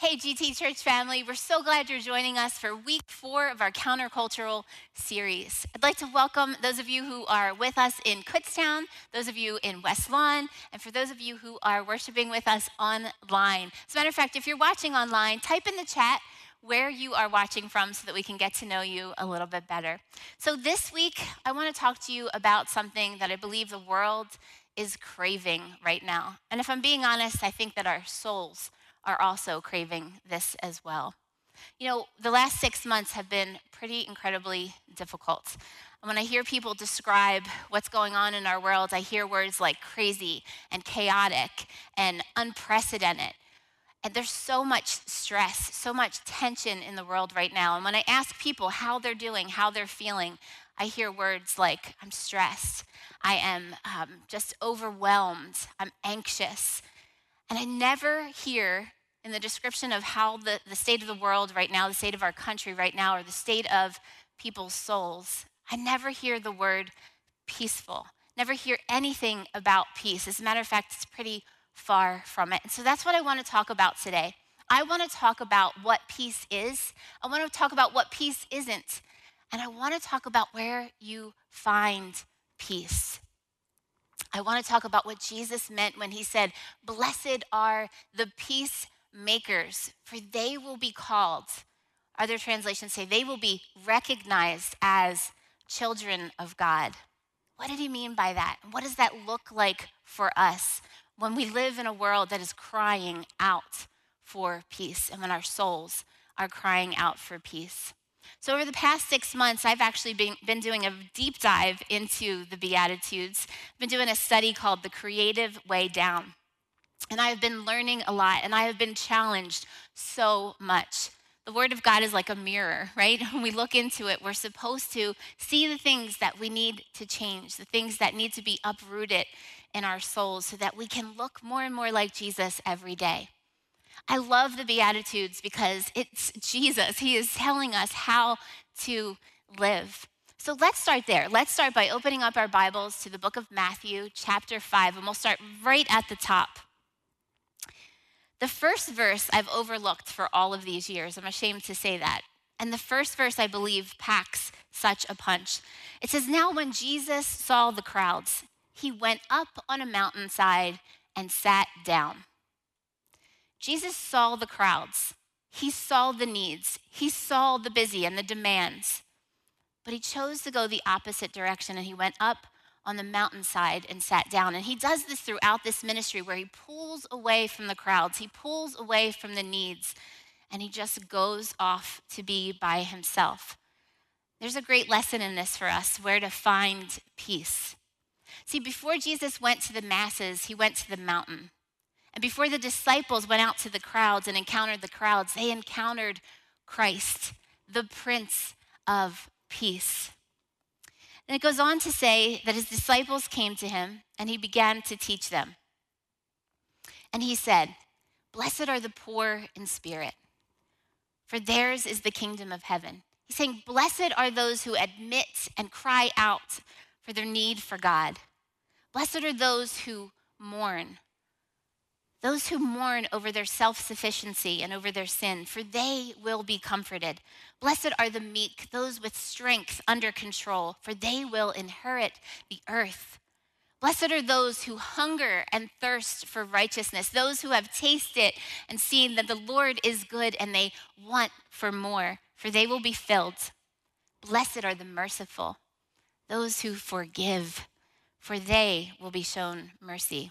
Hey, GT Church family, we're so glad you're joining us for week four of our countercultural series. I'd like to welcome those of you who are with us in Kutztown, those of you in West Lawn, and for those of you who are worshiping with us online. As a matter of fact, if you're watching online, type in the chat where you are watching from so that we can get to know you a little bit better. So, this week, I want to talk to you about something that I believe the world is craving right now. And if I'm being honest, I think that our souls are also craving this as well. You know, the last six months have been pretty incredibly difficult. When I hear people describe what's going on in our world, I hear words like crazy and chaotic and unprecedented. And there's so much stress, so much tension in the world right now. And when I ask people how they're doing, how they're feeling, I hear words like, I'm stressed, I am um, just overwhelmed, I'm anxious, and I never hear in the description of how the, the state of the world right now, the state of our country right now, or the state of people's souls, I never hear the word peaceful. Never hear anything about peace. As a matter of fact, it's pretty far from it. And so that's what I want to talk about today. I want to talk about what peace is. I want to talk about what peace isn't. And I want to talk about where you find peace. I want to talk about what Jesus meant when he said, Blessed are the peacemakers, for they will be called. Other translations say they will be recognized as children of God. What did he mean by that? What does that look like for us when we live in a world that is crying out for peace and when our souls are crying out for peace? So, over the past six months, I've actually been, been doing a deep dive into the Beatitudes. I've been doing a study called The Creative Way Down. And I have been learning a lot, and I have been challenged so much. The Word of God is like a mirror, right? When we look into it, we're supposed to see the things that we need to change, the things that need to be uprooted in our souls so that we can look more and more like Jesus every day. I love the Beatitudes because it's Jesus. He is telling us how to live. So let's start there. Let's start by opening up our Bibles to the book of Matthew, chapter 5, and we'll start right at the top. The first verse I've overlooked for all of these years. I'm ashamed to say that. And the first verse, I believe, packs such a punch. It says, Now when Jesus saw the crowds, he went up on a mountainside and sat down. Jesus saw the crowds, he saw the needs, he saw the busy and the demands. But he chose to go the opposite direction and he went up on the mountainside and sat down. And he does this throughout this ministry where he pulls away from the crowds, he pulls away from the needs, and he just goes off to be by himself. There's a great lesson in this for us where to find peace. See, before Jesus went to the masses, he went to the mountain. And before the disciples went out to the crowds and encountered the crowds, they encountered Christ, the Prince of Peace. And it goes on to say that his disciples came to him and he began to teach them. And he said, Blessed are the poor in spirit, for theirs is the kingdom of heaven. He's saying, Blessed are those who admit and cry out for their need for God. Blessed are those who mourn, those who mourn over their self sufficiency and over their sin, for they will be comforted. Blessed are the meek, those with strength under control, for they will inherit the earth. Blessed are those who hunger and thirst for righteousness, those who have tasted and seen that the Lord is good and they want for more, for they will be filled. Blessed are the merciful, those who forgive, for they will be shown mercy.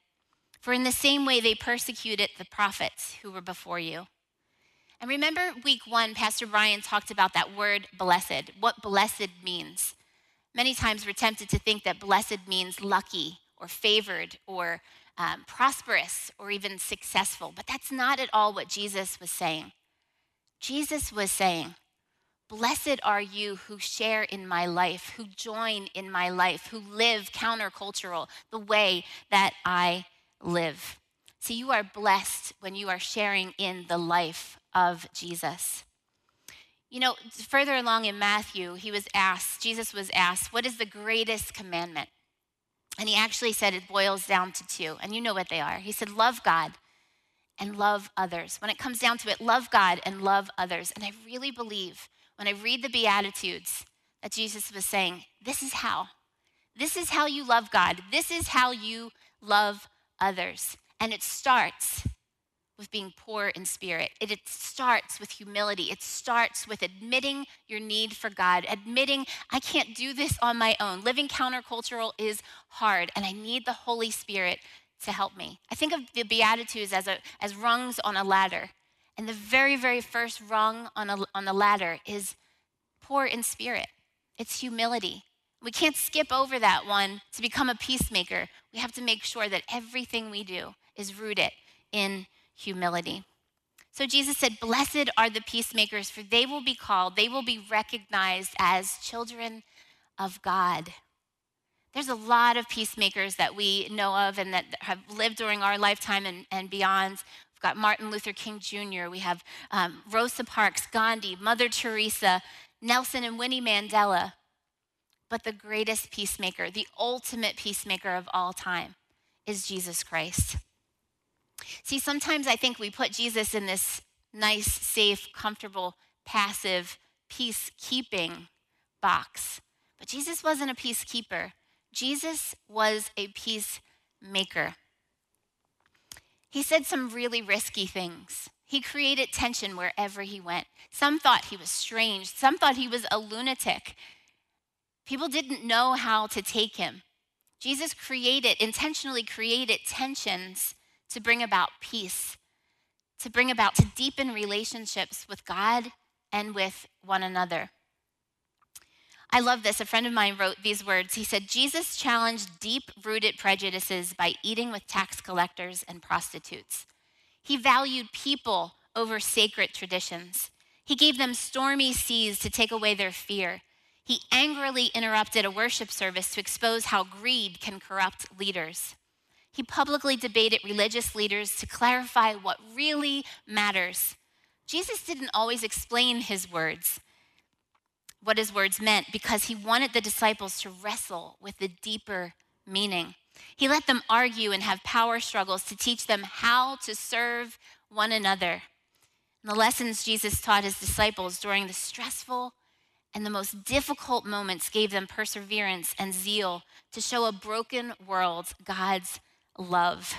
For in the same way they persecuted the prophets who were before you. And remember, week one, Pastor Brian talked about that word blessed, what blessed means. Many times we're tempted to think that blessed means lucky or favored or um, prosperous or even successful. But that's not at all what Jesus was saying. Jesus was saying, Blessed are you who share in my life, who join in my life, who live countercultural the way that I live. See, you are blessed when you are sharing in the life of Jesus. You know, further along in Matthew, he was asked, Jesus was asked, What is the greatest commandment? And he actually said it boils down to two, and you know what they are. He said, Love God and love others. When it comes down to it, love God and love others. And I really believe when I read the Beatitudes that Jesus was saying, This is how. This is how you love God. This is how you love others. And it starts with being poor in spirit. It, it, starts with humility. It starts with admitting your need for God, admitting I can't do this on my own. Living countercultural is hard, and I need the Holy Spirit to help me. I think of the Beatitudes as, a, as rungs on a ladder. And the very, very first rung on, a, on the ladder is poor in spirit, it's humility. We can't skip over that one to become a peacemaker. We have to make sure that everything we do is rooted in humility. So Jesus said, Blessed are the peacemakers, for they will be called, they will be recognized as children of God. There's a lot of peacemakers that we know of and that have lived during our lifetime and, and beyond. We've got Martin Luther King Jr., we have um, Rosa Parks, Gandhi, Mother Teresa, Nelson and Winnie Mandela. But the greatest peacemaker, the ultimate peacemaker of all time, is Jesus Christ. See, sometimes I think we put Jesus in this nice, safe, comfortable, passive, peacekeeping box. But Jesus wasn't a peacekeeper, Jesus was a peacemaker. He said some really risky things. He created tension wherever he went. Some thought he was strange, some thought he was a lunatic. People didn't know how to take him. Jesus created, intentionally created tensions to bring about peace, to bring about, to deepen relationships with God and with one another. I love this. A friend of mine wrote these words. He said, Jesus challenged deep rooted prejudices by eating with tax collectors and prostitutes. He valued people over sacred traditions. He gave them stormy seas to take away their fear. He angrily interrupted a worship service to expose how greed can corrupt leaders. He publicly debated religious leaders to clarify what really matters. Jesus didn't always explain his words, what his words meant, because he wanted the disciples to wrestle with the deeper meaning. He let them argue and have power struggles to teach them how to serve one another. And the lessons Jesus taught his disciples during the stressful and the most difficult moments gave them perseverance and zeal to show a broken world God's love.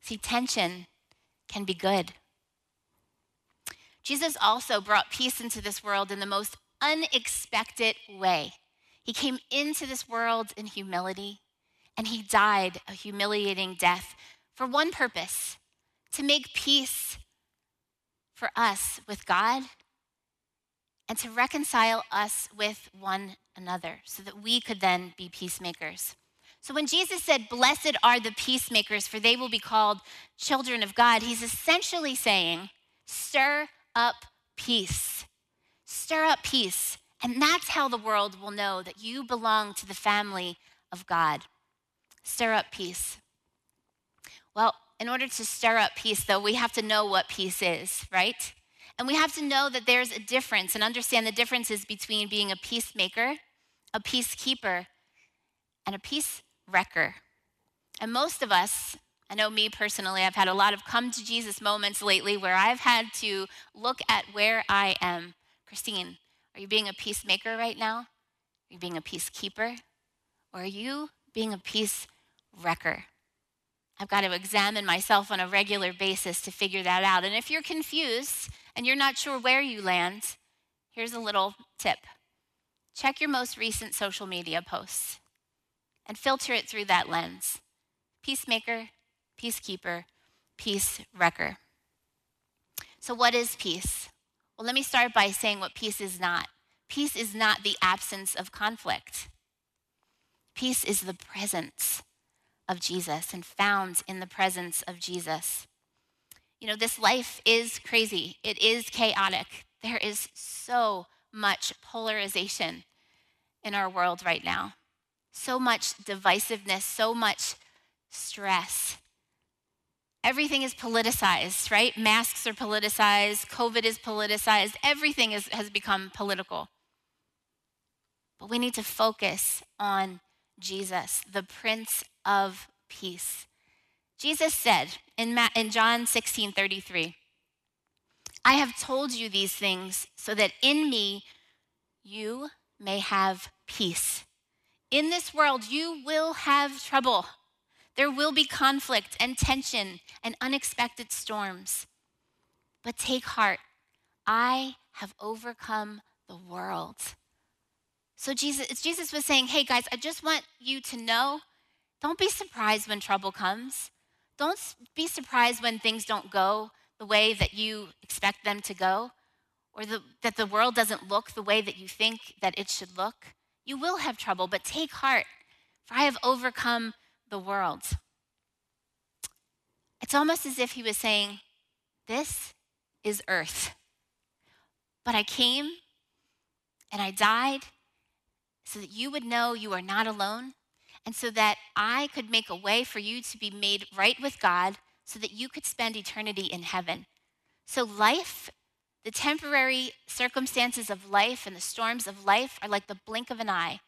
See, tension can be good. Jesus also brought peace into this world in the most unexpected way. He came into this world in humility and he died a humiliating death for one purpose to make peace for us with God and to reconcile us with one another so that we could then be peacemakers. So when Jesus said, Blessed are the peacemakers, for they will be called children of God, he's essentially saying, Stir up peace. Stir up peace. And that's how the world will know that you belong to the family of God. Stir up peace. Well, in order to stir up peace, though, we have to know what peace is, right? And we have to know that there's a difference and understand the differences between being a peacemaker, a peacekeeper, and a peace wrecker. And most of us, I know me personally, I've had a lot of come to Jesus moments lately where I've had to look at where I am. Christine, are you being a peacemaker right now? Are you being a peacekeeper? Or are you being a peace wrecker? I've got to examine myself on a regular basis to figure that out. And if you're confused and you're not sure where you land, here's a little tip check your most recent social media posts and filter it through that lens peacemaker, peacekeeper, peace wrecker. So, what is peace? Well, let me start by saying what peace is not. Peace is not the absence of conflict, peace is the presence of Jesus and found in the presence of Jesus. You know, this life is crazy, it is chaotic. There is so much polarization in our world right now, so much divisiveness, so much stress. Everything is politicized, right? Masks are politicized, COVID is politicized, everything is, has become political. But we need to focus on Jesus, the Prince of Peace. Jesus said in, in John 16 33, I have told you these things so that in me you may have peace. In this world, you will have trouble. There will be conflict and tension and unexpected storms. But take heart, I have overcome the world. So Jesus, Jesus was saying, hey guys, I just want you to know, don't be surprised when trouble comes. Don't be surprised when things don't go the way that you expect them to go, or the, that the world doesn't look the way that you think that it should look. You will have trouble, but take heart, for I have overcome the world. It's almost as if he was saying, This is earth. But I came and I died so that you would know you are not alone, and so that I could make a way for you to be made right with God so that you could spend eternity in heaven. So, life, the temporary circumstances of life and the storms of life are like the blink of an eye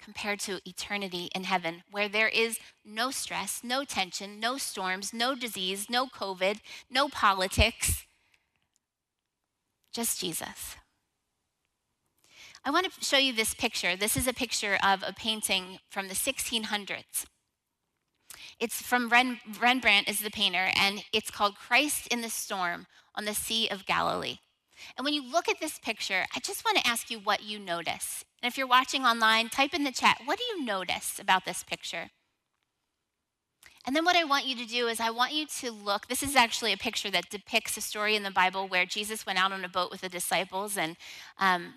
compared to eternity in heaven, where there is no stress, no tension, no storms, no disease, no COVID, no politics, just Jesus. I want to show you this picture. This is a picture of a painting from the 1600s. It's from Ren- Rembrandt is the painter, and it's called Christ in the Storm on the Sea of Galilee. And when you look at this picture, I just want to ask you what you notice. And if you're watching online, type in the chat, what do you notice about this picture? And then what I want you to do is I want you to look. This is actually a picture that depicts a story in the Bible where Jesus went out on a boat with the disciples, and um,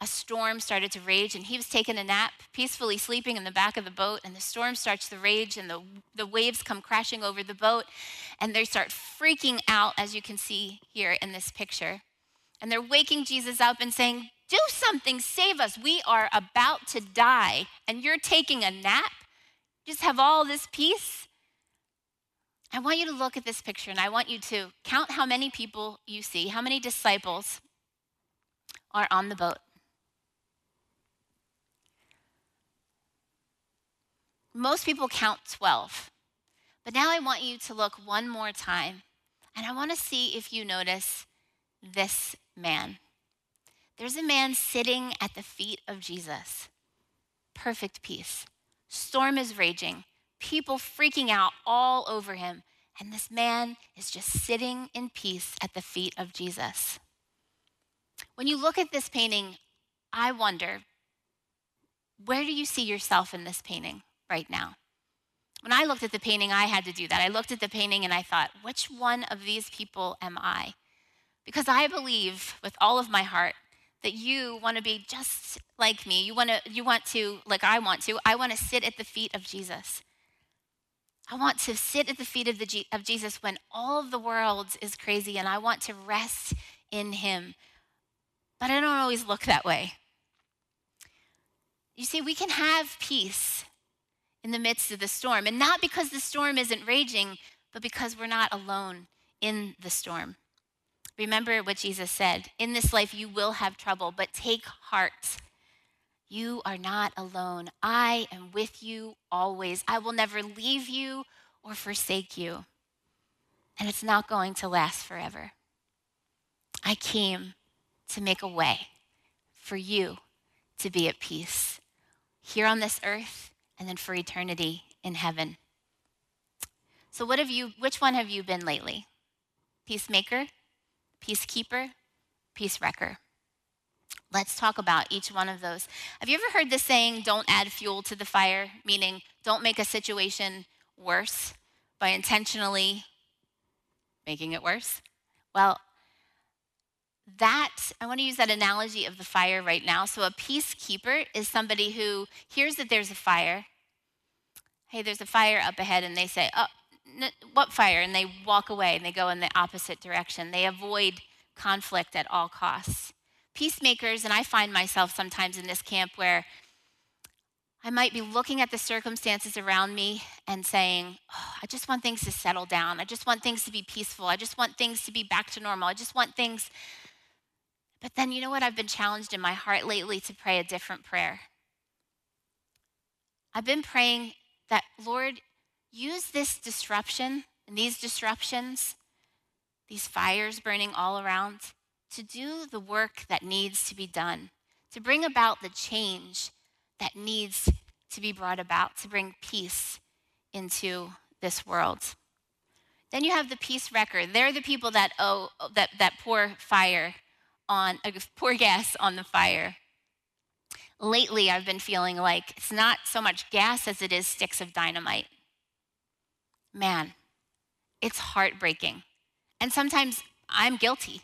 a storm started to rage and he was taking a nap, peacefully sleeping in the back of the boat. And the storm starts to rage and the, the waves come crashing over the boat. And they start freaking out, as you can see here in this picture. And they're waking Jesus up and saying, Do something, save us. We are about to die. And you're taking a nap? Just have all this peace? I want you to look at this picture and I want you to count how many people you see, how many disciples are on the boat. Most people count 12. But now I want you to look one more time, and I want to see if you notice this man. There's a man sitting at the feet of Jesus. Perfect peace. Storm is raging, people freaking out all over him, and this man is just sitting in peace at the feet of Jesus. When you look at this painting, I wonder where do you see yourself in this painting? Right now. When I looked at the painting, I had to do that. I looked at the painting and I thought, which one of these people am I? Because I believe with all of my heart that you want to be just like me. You want to, you want to, like I want to, I want to sit at the feet of Jesus. I want to sit at the feet of, the, of Jesus when all of the world is crazy and I want to rest in him. But I don't always look that way. You see, we can have peace in the midst of the storm. And not because the storm isn't raging, but because we're not alone in the storm. Remember what Jesus said In this life, you will have trouble, but take heart. You are not alone. I am with you always. I will never leave you or forsake you. And it's not going to last forever. I came to make a way for you to be at peace here on this earth and then for eternity in heaven. So what have you which one have you been lately? Peacemaker, peacekeeper, peace wrecker. Let's talk about each one of those. Have you ever heard the saying, don't add fuel to the fire? Meaning, don't make a situation worse by intentionally making it worse? Well, that, I want to use that analogy of the fire right now. So, a peacekeeper is somebody who hears that there's a fire hey, there's a fire up ahead, and they say, oh, n- what fire? And they walk away and they go in the opposite direction. They avoid conflict at all costs. Peacemakers, and I find myself sometimes in this camp where I might be looking at the circumstances around me and saying, oh, I just want things to settle down. I just want things to be peaceful. I just want things to be back to normal. I just want things. But then, you know what? I've been challenged in my heart lately to pray a different prayer. I've been praying that, Lord, use this disruption and these disruptions, these fires burning all around, to do the work that needs to be done, to bring about the change that needs to be brought about, to bring peace into this world. Then you have the peace wrecker. They're the people that oh that, that pour fire on uh, pour gas on the fire. Lately, I've been feeling like it's not so much gas as it is sticks of dynamite. Man, it's heartbreaking. And sometimes I'm guilty.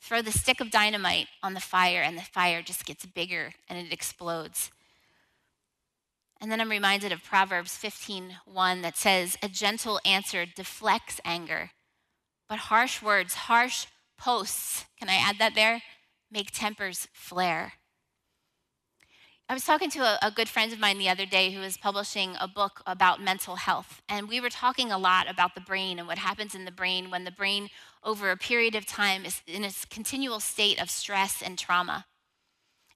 Throw the stick of dynamite on the fire, and the fire just gets bigger and it explodes. And then I'm reminded of Proverbs 15:1 that says, "A gentle answer deflects anger, but harsh words, harsh posts, can I add that there? Make tempers flare." I was talking to a, a, good friend of mine the other day who is publishing a book about mental health. And we were talking a lot about the brain and what happens in the brain when the brain, over a period of time, is in a continual state of stress and trauma.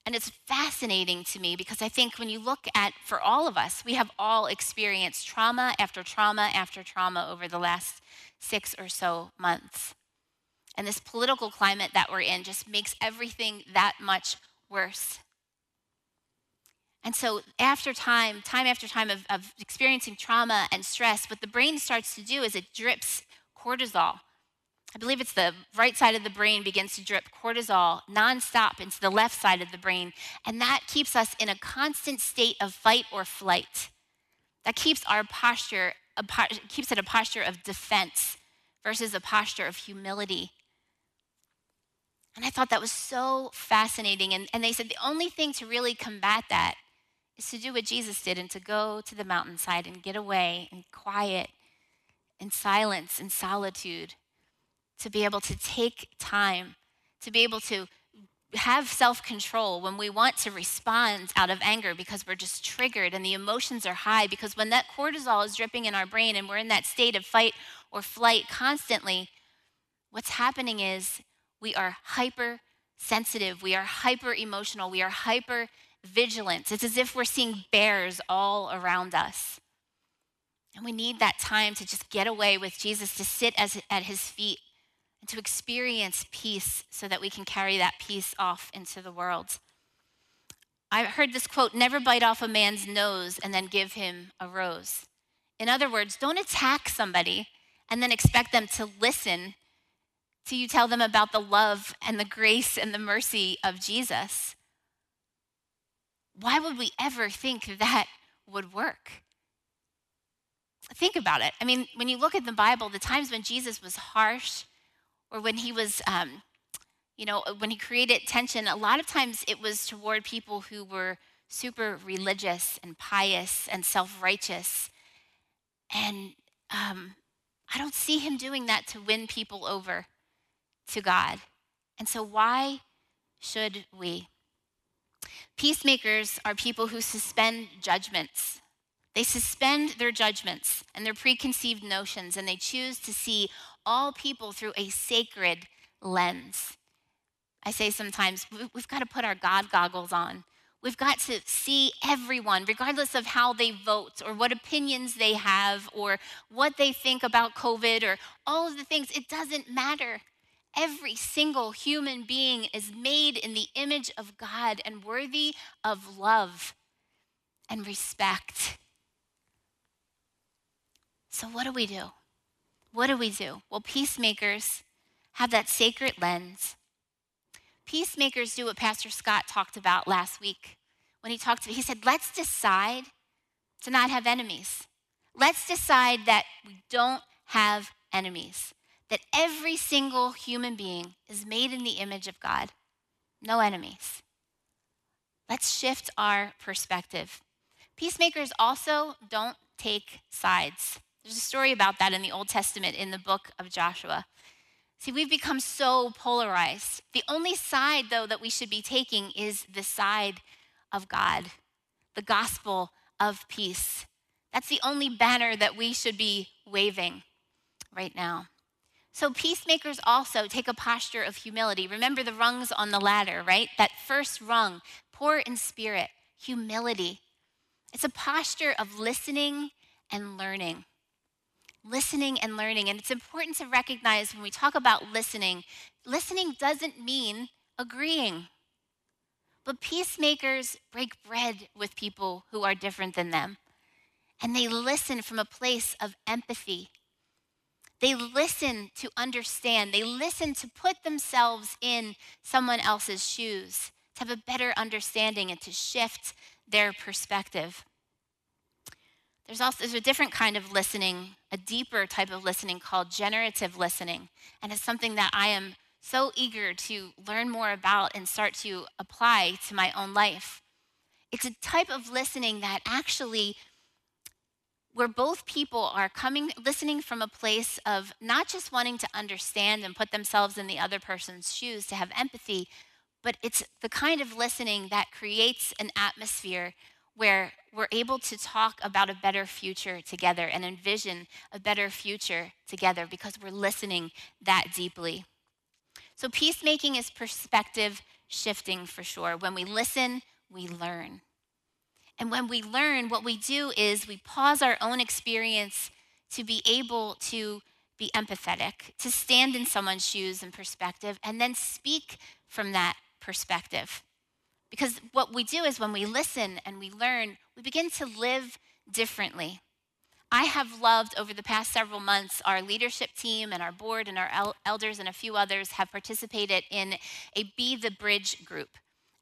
And it's fascinating to me because I think when you look at, for all of us, we have all experienced trauma after trauma after trauma over the last six or so months. And this political climate that we're in just makes everything that much worse. And so, after time, time after time of, of, experiencing trauma and stress, what the brain starts to do is it drips cortisol. I believe it's the right side of the brain begins to drip cortisol nonstop into the left side of the brain. And that keeps us in a constant state of fight or flight. That keeps our posture, keeps it a posture of defense versus a posture of humility. And I thought that was so fascinating. And, and they said the only thing to really combat that is to do what Jesus did and to go to the mountainside and get away in quiet, in silence, in solitude, to be able to take time, to be able to have self control when we want to respond out of anger because we're just triggered and the emotions are high. Because when that cortisol is dripping in our brain and we're in that state of fight or flight constantly, what's happening is we are hyper sensitive, we are hyper emotional, we are hyper vigilant. It's as if we're seeing bears all around us. And we need that time to just get away with Jesus, to sit as, at his feet, and to experience peace so that we can carry that peace off into the world. I heard this quote never bite off a man's nose and then give him a rose. In other words, don't attack somebody and then expect them to listen till you tell them about the love and the grace and the mercy of Jesus. Why would we ever think that would work? Think about it. I mean, when you look at the Bible, the times when Jesus was harsh or when he was, um, you know, when he created tension, a lot of times it was toward people who were super religious and pious and self righteous. And um, I don't see him doing that to win people over to God. And so, why should we? Peacemakers are people who suspend judgments. They suspend their judgments and their preconceived notions, and they choose to see all people through a sacred lens. I say sometimes we've got to put our God goggles on. We've got to see everyone, regardless of how they vote or what opinions they have or what they think about COVID or all of the things. It doesn't matter. Every single human being is made in the image of God and worthy of love and respect. So, what do we do? What do we do? Well, peacemakers have that sacred lens. Peacemakers do what Pastor Scott talked about last week when he talked to he said, let's decide to not have enemies. Let's decide that we don't have enemies that every single human being is made in the image of God, no enemies. Let's shift our perspective. Peacemakers also don't take sides. There's a story about that in the Old Testament in the book of Joshua. See, we've become so polarized. The only side, though, that we should be taking is the side of God, the gospel of peace. That's the only banner that we should be waving right now. So, peacemakers also take a posture of humility. Remember the rungs on the ladder, right? That first rung, poor in spirit, humility. It's a posture of listening and learning. Listening and learning. And it's important to recognize when we talk about listening, listening doesn't mean agreeing. But peacemakers break bread with people who are different than them. And they listen from a place of empathy. They listen to understand. They listen to put themselves in someone else's shoes, to have a better understanding and to shift their perspective. There's also there's a different kind of listening, a deeper type of listening called generative listening. And it's something that I am so eager to learn more about and start to apply to my own life. It's a type of listening that actually where both people are coming listening from a place of not just wanting to understand and put themselves in the other person's shoes to have empathy, but it's the kind of listening that creates an atmosphere where we're able to talk about a better future together and envision a better future together because we're listening that deeply. So, peacemaking is perspective shifting for sure. When we listen, we learn. And when we learn, what we do is we pause our own experience to be able to be empathetic, to stand in someone's shoes and perspective, and then speak from that perspective. Because what we do is when we listen and we learn, we begin to live differently. I have loved over the past several months, our leadership team and our board and our el- elders and a few others have participated in a Be the Bridge group.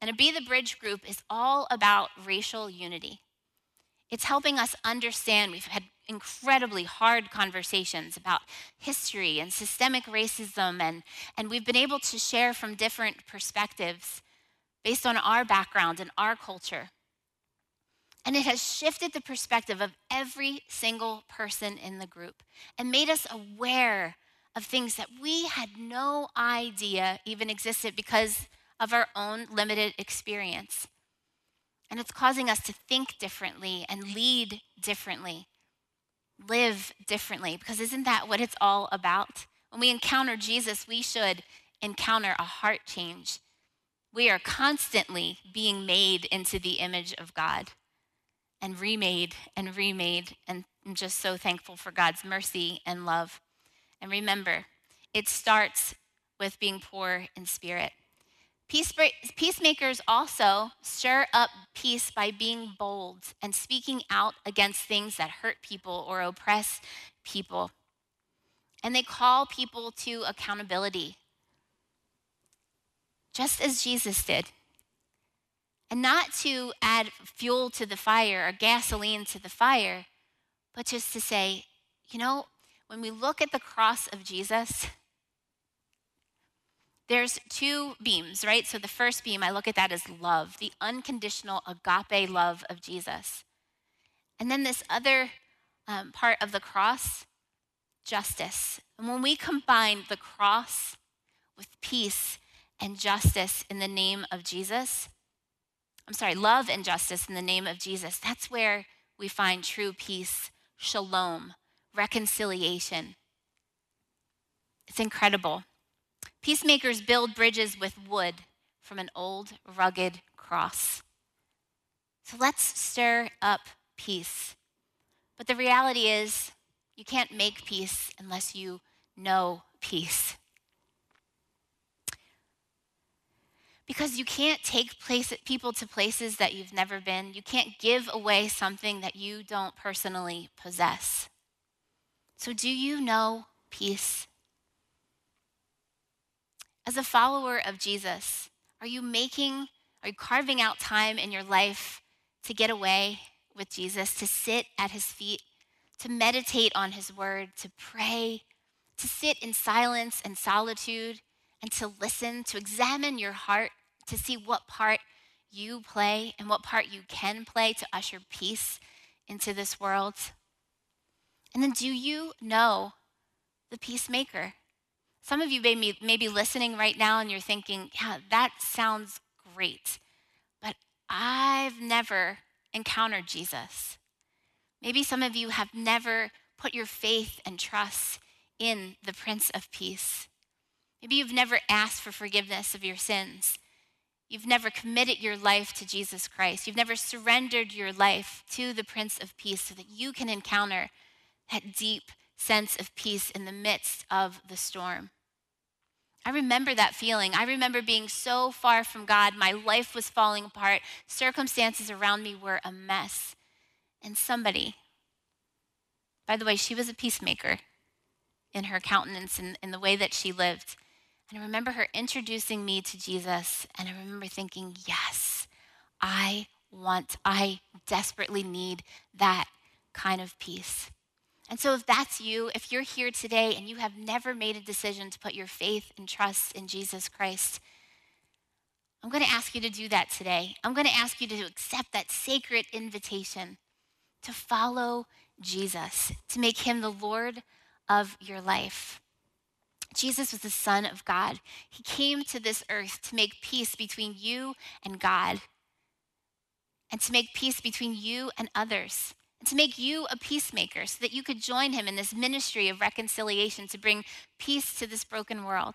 And a Be the Bridge group is all about racial unity. It's helping us understand. We've had incredibly hard conversations about history and systemic racism, and, and we've been able to share from different perspectives based on our background and our culture. And it has shifted the perspective of every single person in the group and made us aware of things that we had no idea even existed because of our own limited experience. And it's causing us to think differently and lead differently, live differently, because isn't that what it's all about? When we encounter Jesus, we should encounter a heart change we are constantly being made into the image of God and remade and remade. And I'm just so thankful for God's mercy and love. And remember, it starts with being poor in spirit. Peace, peacemakers also stir up peace by being bold and speaking out against things that hurt people or oppress people. And they call people to accountability just as Jesus did. And not to add fuel to the fire or gasoline to the fire, but just to say, you know, when we look at the cross of Jesus, there's two beams, right? So the first beam, I look at that as love, the unconditional agape love of Jesus. And then this other um, part of the cross, justice. And when we combine the cross with peace and justice in the name of Jesus. I'm sorry, love and justice in the name of Jesus. That's where we find true peace, shalom, reconciliation. It's incredible. Peacemakers build bridges with wood from an old, rugged cross. So let's stir up peace. But the reality is, you can't make peace unless you know peace. Because you can't take place, people to places that you've never been. You can't give away something that you don't personally possess. So, do you know peace? As a follower of Jesus, are you making, are you carving out time in your life to get away with Jesus, to sit at his feet, to meditate on his word, to pray, to sit in silence and solitude, and to listen, to examine your heart to see what part you play and what part you can play to usher peace into this world? And then, do you know the peacemaker? Some of you may be, may be listening right now and you're thinking, yeah, that sounds great, but I've never encountered Jesus. Maybe some of you have never put your faith and trust in the Prince of Peace. Maybe you've never asked for forgiveness of your sins. You've never committed your life to Jesus Christ. You've never surrendered your life to the Prince of Peace so that you can encounter that deep sense of peace in the midst of the storm. I remember that feeling. I remember being so far from God. My life was falling apart. Circumstances around me were a mess. And somebody, by the way, she was a peacemaker in her countenance and in the way that she lived. And I remember her introducing me to Jesus. And I remember thinking, yes, I want, I desperately need that kind of peace. And so, if that's you, if you're here today and you have never made a decision to put your faith and trust in Jesus Christ, I'm going to ask you to do that today. I'm going to ask you to accept that sacred invitation to follow Jesus, to make him the Lord of your life. Jesus was the Son of God. He came to this earth to make peace between you and God and to make peace between you and others to make you a peacemaker so that you could join him in this ministry of reconciliation to bring peace to this broken world.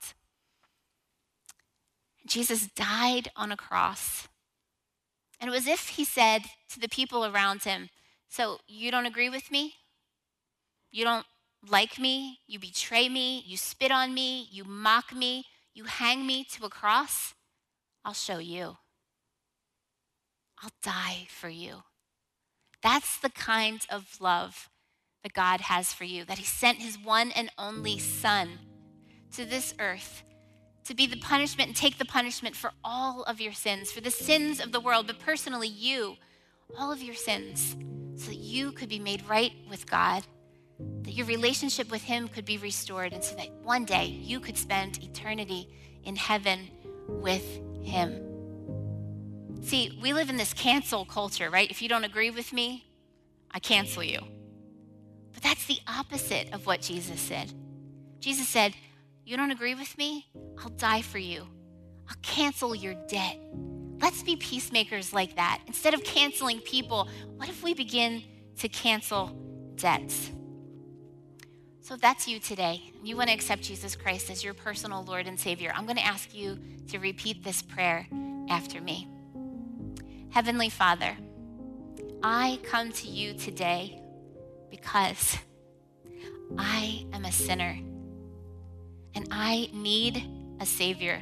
Jesus died on a cross. And it was if he said to the people around him, So you don't agree with me? You don't like me? You betray me? You spit on me? You mock me? You hang me to a cross? I'll show you. I'll die for you. That's the kind of love that God has for you, that He sent His one and only Son to this earth to be the punishment and take the punishment for all of your sins, for the sins of the world, but personally, you, all of your sins, so that you could be made right with God, that your relationship with Him could be restored, and so that one day you could spend eternity in heaven with Him. See, we live in this cancel culture, right? If you don't agree with me, I cancel you. But that's the opposite of what Jesus said. Jesus said, You don't agree with me? I'll die for you. I'll cancel your debt. Let's be peacemakers like that. Instead of canceling people, what if we begin to cancel debts? So if that's you today, and you want to accept Jesus Christ as your personal Lord and Savior, I'm going to ask you to repeat this prayer after me. Heavenly Father, I come to you today because I am a sinner and I need a Savior.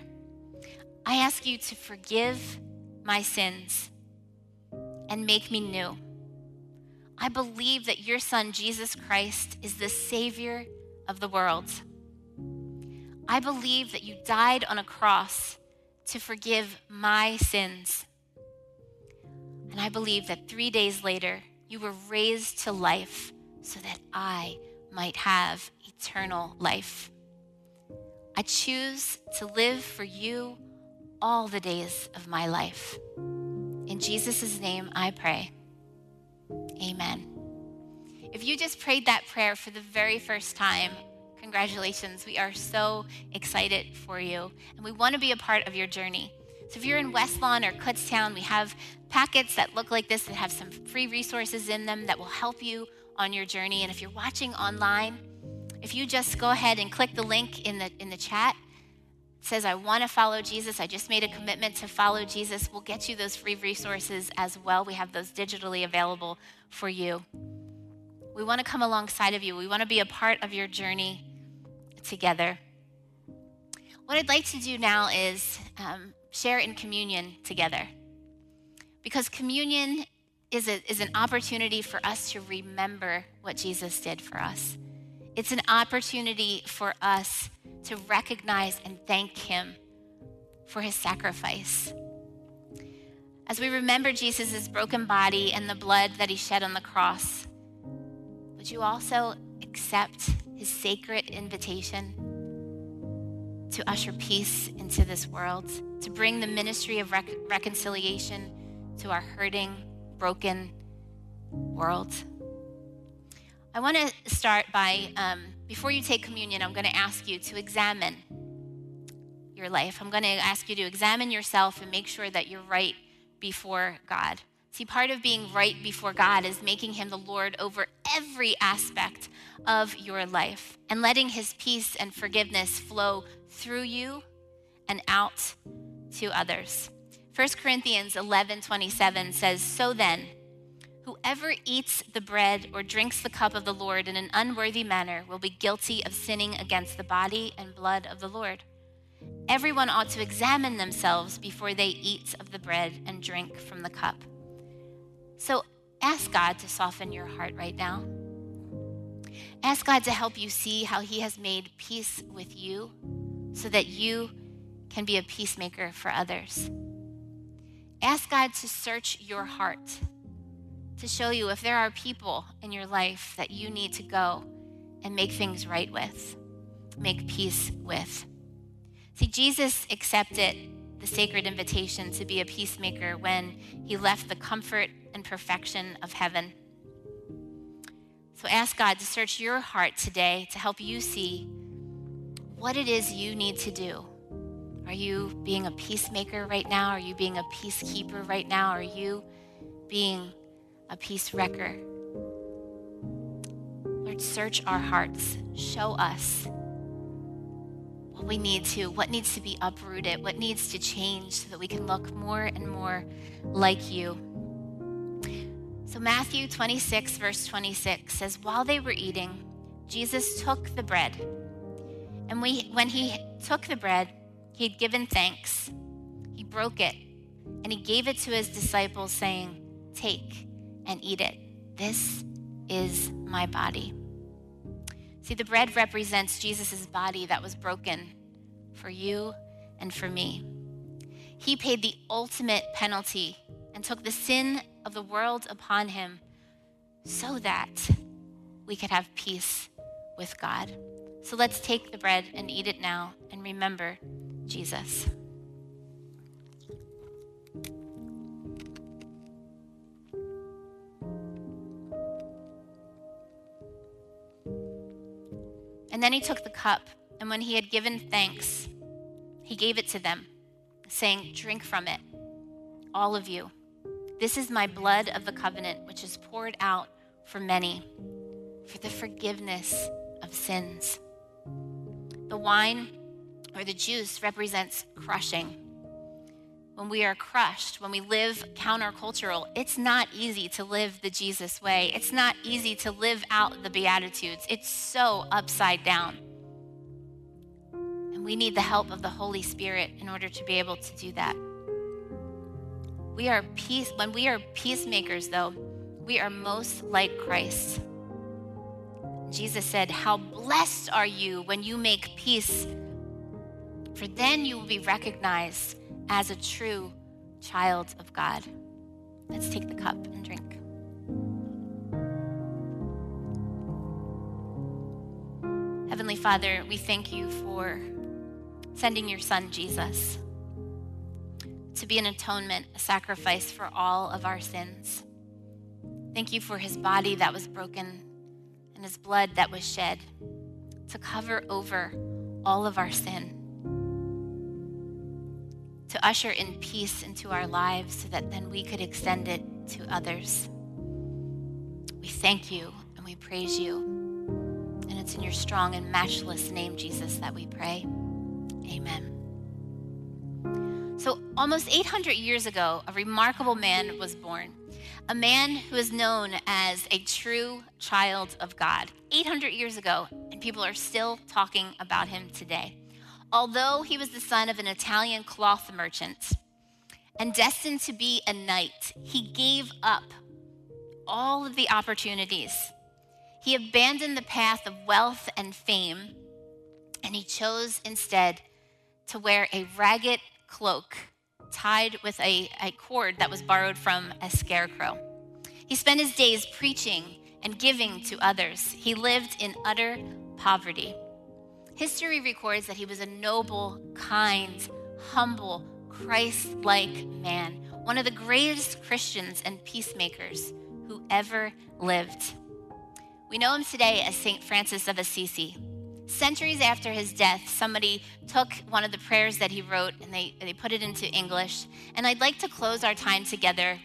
I ask you to forgive my sins and make me new. I believe that your Son, Jesus Christ, is the Savior of the world. I believe that you died on a cross to forgive my sins and I believe that three days later, you were raised to life so that I might have eternal life. I choose to live for you all the days of my life. In Jesus' name I pray. Amen. If you just prayed that prayer for the very first time, congratulations. We are so excited for you, and we want to be a part of your journey. So if you're in West Lawn or Kutztown, we have packets that look like this that have some free resources in them that will help you on your journey. And if you're watching online, if you just go ahead and click the link in the in the chat, it says I want to follow Jesus. I just made a commitment to follow Jesus. We'll get you those free resources as well. We have those digitally available for you. We want to come alongside of you. We want to be a part of your journey together. What I'd like to do now is um, share in communion together. Because communion is, a, is an opportunity for us to remember what Jesus did for us. It's an opportunity for us to recognize and thank Him for His sacrifice. As we remember Jesus' broken body and the blood that He shed on the cross, would you also accept His sacred invitation to usher peace into this world, to bring the ministry of rec- reconciliation to our hurting, broken world. I want to start by, um, before you take communion, I'm going to ask you to examine your life. I'm going to ask you to examine yourself and make sure that you're right before God. See, part of being right before God is making Him the Lord over every aspect of your life and letting His peace and forgiveness flow through you and out to others. 1 Corinthians 11 27 says, So then, Whoever eats the bread or drinks the cup of the Lord in an unworthy manner will be guilty of sinning against the body and blood of the Lord. Everyone ought to examine themselves before they eat of the bread and drink from the cup. So ask God to soften your heart right now. Ask God to help you see how He has made peace with you so that you can be a peacemaker for others. Ask God to search your heart to show you if there are people in your life that you need to go and make things right with, make peace with. See, Jesus accepted the sacred invitation to be a peacemaker when he left the comfort and perfection of heaven. So ask God to search your heart today to help you see what it is you need to do. Are you being a peacemaker right now? Are you being a peacekeeper right now? Are you being a peace wrecker. Lord, search our hearts. Show us we need to, what needs to be uprooted, what needs to change so that we can look more and more like you. So, Matthew 26, verse 26 says, While they were eating, Jesus took the bread. And we, when he took the bread, he had given thanks. He broke it and he gave it to his disciples, saying, Take and eat it. This is my body. See, the bread represents Jesus' body that was broken for you and for me. He paid the ultimate penalty and took the sin of the world upon him so that we could have peace with God. So let's take the bread and eat it now and remember Jesus. And then he took the cup, and when he had given thanks, he gave it to them, saying, Drink from it, all of you. This is my blood of the covenant, which is poured out for many for the forgiveness of sins. The wine or the juice represents crushing when we are crushed, when we live countercultural, it's not easy to live the Jesus way. It's not easy to live out the Beatitudes. It's so upside down. And we need the help of the Holy Spirit in order to be able to do that. We are peace when we are peacemakers though, we are most like Christ. Jesus said, "How blessed are you when you make peace, for then you will be recognized as a true child of God. Let's take the cup and drink. Heavenly Father, we thank you for sending your son, Jesus, to be an atonement, a sacrifice for all of our sins. Thank you for his body that was broken and his blood that was shed to cover over all of our sin to usher in peace into our lives so that then we could extend it to others. We thank you and we praise you. And it's in your strong and matchless name, Jesus, that we pray. Amen. So, almost 800 years ago, a remarkable man was born. A man who is known as a true child of God. 800 years ago, and people are still talking about him today although he was the son of an Italian cloth merchant and destined to be a knight, he gave up all of the opportunities. He abandoned the path of wealth and fame, and he chose instead to wear a ragged cloak tied with a, a cord that was borrowed from a scarecrow. He spent his days preaching and giving to others. He lived in utter poverty. History records that he was a noble, kind, humble, Christ like man, one of the greatest Christians and peacemakers who ever lived. We know him today as St. Francis of Assisi. Centuries after his death, somebody took one of the prayers that he wrote and they, they put it into English. And I'd like to close our time together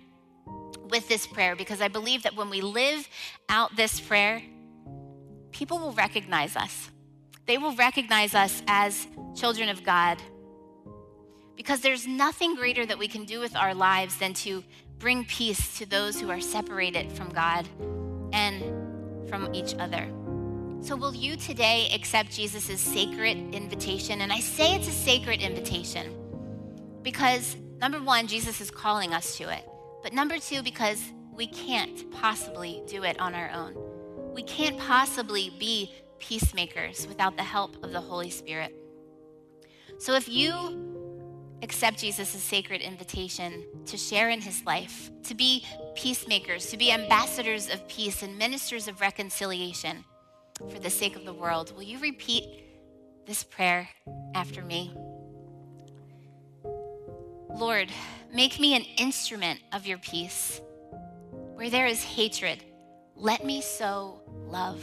with this prayer because I believe that when we live out this prayer, people will recognize us. They will recognize us as children of God. Because there's nothing greater that we can do with our lives than to bring peace to those who are separated from God and from each other. So, will you today accept Jesus' sacred invitation? And I say it's a sacred invitation because, number one, Jesus is calling us to it. But number two, because we can't possibly do it on our own. We can't possibly be peacemakers without the help of the Holy Spirit. So, if you accept Jesus' sacred invitation to share in his life, to be peacemakers, to be ambassadors of peace and ministers of reconciliation for the sake of the world. Will you repeat this prayer after me? Lord, make me an instrument of your peace. Where there is hatred, let me sow love.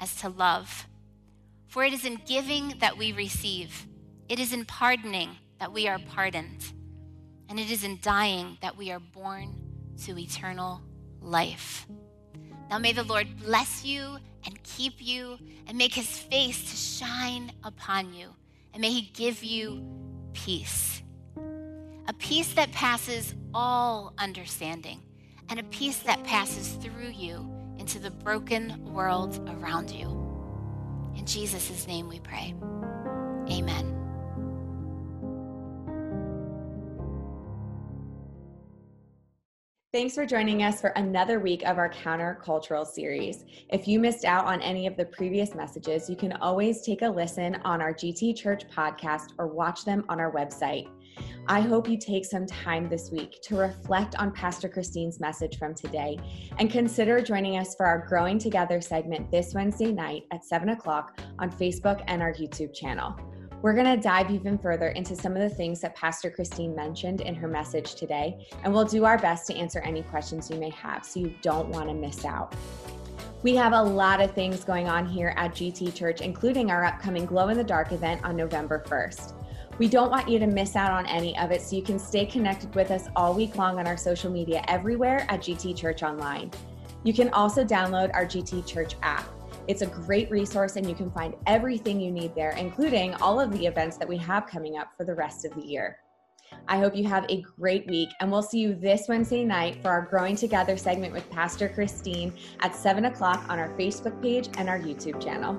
as to love. For it is in giving that we receive, it is in pardoning that we are pardoned, and it is in dying that we are born to eternal life. Now may the Lord bless you and keep you and make his face to shine upon you, and may he give you peace. A peace that passes all understanding, and a peace that passes through you into the broken world around you. In Jesus' name we pray. Amen. Thanks for joining us for another week of our countercultural series. If you missed out on any of the previous messages, you can always take a listen on our GT Church podcast or watch them on our website. I hope you take some time this week to reflect on Pastor Christine's message from today and consider joining us for our Growing Together segment this Wednesday night at 7 o'clock on Facebook and our YouTube channel. We're going to dive even further into some of the things that Pastor Christine mentioned in her message today, and we'll do our best to answer any questions you may have so you don't want to miss out. We have a lot of things going on here at GT Church, including our upcoming Glow in the Dark event on November 1st. We don't want you to miss out on any of it, so you can stay connected with us all week long on our social media everywhere at GT Church Online. You can also download our GT Church app. It's a great resource, and you can find everything you need there, including all of the events that we have coming up for the rest of the year. I hope you have a great week, and we'll see you this Wednesday night for our Growing Together segment with Pastor Christine at 7 o'clock on our Facebook page and our YouTube channel.